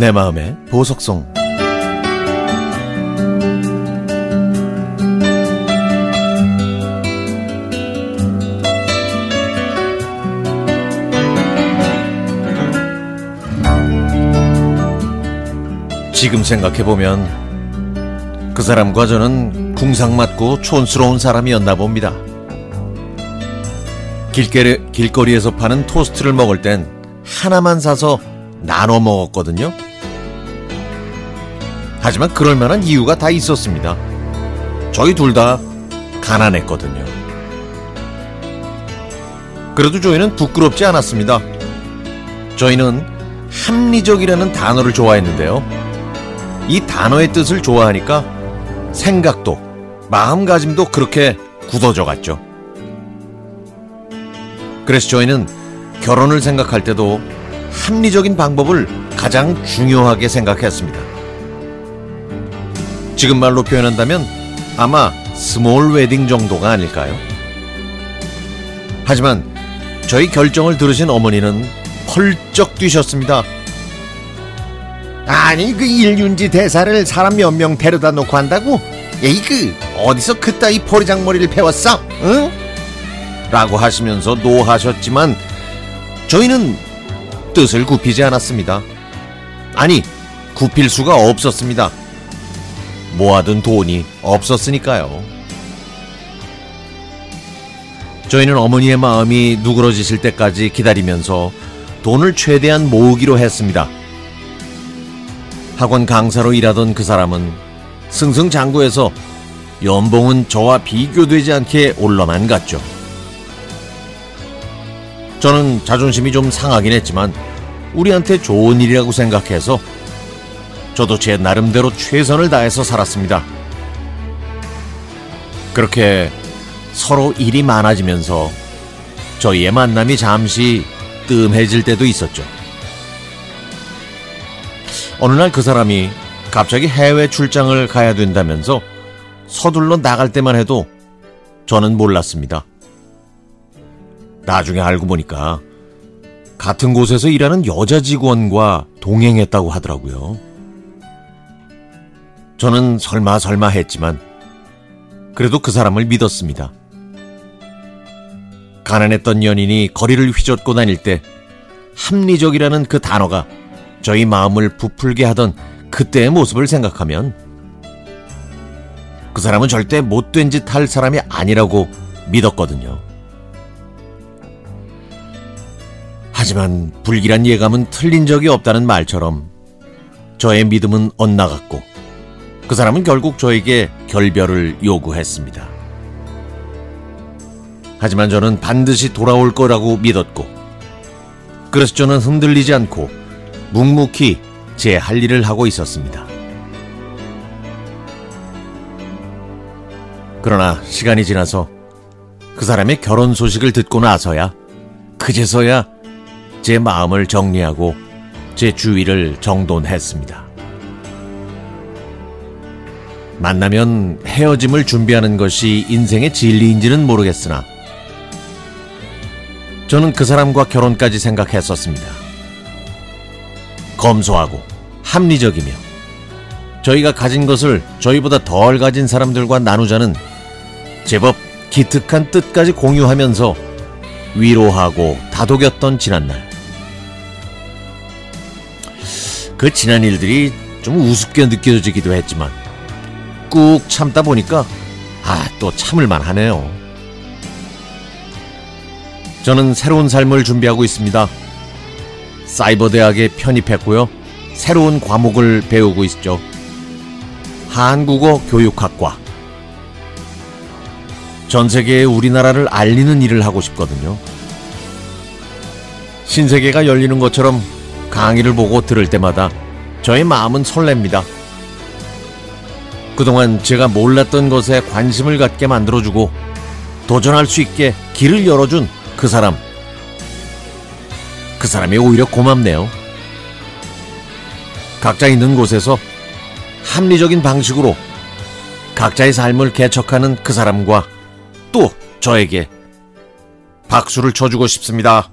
내 마음의 보석송 지금 생각해보면 그 사람과 저는 궁상맞고 촌스러운 사람이었나 봅니다. 길거리, 길거리에서 파는 토스트를 먹을 땐 하나만 사서 나눠 먹었거든요. 하지만 그럴 만한 이유가 다 있었습니다. 저희 둘 다 가난했거든요. 그래도 저희는 부끄럽지 않았습니다. 저희는 합리적이라는 단어를 좋아했는데요. 이 단어의 뜻을 좋아하니까 생각도 마음가짐도 그렇게 굳어져 갔죠. 그래서 저희는 결혼을 생각할 때도 합리적인 방법을 가장 중요하게 생각했습니다. 지금 말로 표현한다면 아마 small wedding 정도가 아닐까요? 하지만 저희 결정을 들으신 어머니는 펄쩍 뛰셨습니다. 아니 그 인륜지대사를 사람 몇 명 데려다 놓고 한다고? 에이 그 어디서 그따위 버르장머리를 배웠어? 응? 라고 하시면서 노하셨지만 저희는 뜻을 굽히지 않았습니다. 아니 굽힐 수가 없었습니다. 모아둔 돈이 없었으니까요. 저희는 어머니의 마음이 누그러지실 때까지 기다리면서 돈을 최대한 모으기로 했습니다. 학원 강사로 일하던 그 사람은 승승장구해서 연봉은 저와 비교되지 않게 올라만 갔죠. 저는 자존심이 좀 상하긴 했지만 우리한테 좋은 일이라고 생각해서 저도 제 나름대로 최선을 다해서 살았습니다. 그렇게 서로 일이 많아지면서 저희의 만남이 잠시 뜸해질 때도 있었죠. 어느 날 그 사람이 갑자기 해외 출장을 가야 된다면서 서둘러 나갈 때만 해도 저는 몰랐습니다. 나중에 알고 보니까 같은 곳에서 일하는 여자 직원과 동행했다고 하더라고요. 저는 설마 설마 했지만 그래도 그 사람을 믿었습니다. 가난했던 연인이 거리를 휘젓고 다닐 때 합리적이라는 그 단어가 저희 마음을 부풀게 하던 그때의 모습을 생각하면 그 사람은 절대 못된 짓 할 사람이 아니라고 믿었거든요. 하지만 불길한 예감은 틀린 적이 없다는 말처럼 저의 믿음은 엇나갔고 그 사람은 결국 저에게 결별을 요구했습니다. 하지만 저는 반드시 돌아올 거라고 믿었고 그래서 저는 흔들리지 않고 묵묵히 제 할 일을 하고 있었습니다. 그러나 시간이 지나서 그 사람의 결혼 소식을 듣고 나서야 그제서야 제 마음을 정리하고 제 주위를 정돈했습니다. 만나면 헤어짐을 준비하는 것이 인생의 진리인지는 모르겠으나 저는 그 사람과 결혼까지 생각했었습니다. 검소하고 합리적이며 저희가 가진 것을 저희보다 덜 가진 사람들과 나누자는 제법 기특한 뜻까지 공유하면서 위로하고 다독였던 지난날. 그 지난 일들이 좀 우습게 느껴지기도 했지만 꾹 참다 보니까 아, 또 참을만 하네요. 저는 새로운 삶을 준비하고 있습니다. 사이버 대학에 편입했고요. 새로운 과목을 배우고 있죠. 한국어 교육학과. 전 세계에 우리나라를 알리는 일을 하고 싶거든요. 신세계가 열리는 것처럼 강의를 보고 들을 때마다 저의 마음은 설렙니다. 그동안 제가 몰랐던 것에 관심을 갖게 만들어주고 도전할 수 있게 길을 열어준 그 사람. 그 사람이 오히려 고맙네요. 각자 있는 곳에서 합리적인 방식으로 각자의 삶을 개척하는 그 사람과 또 저에게 박수를 쳐주고 싶습니다.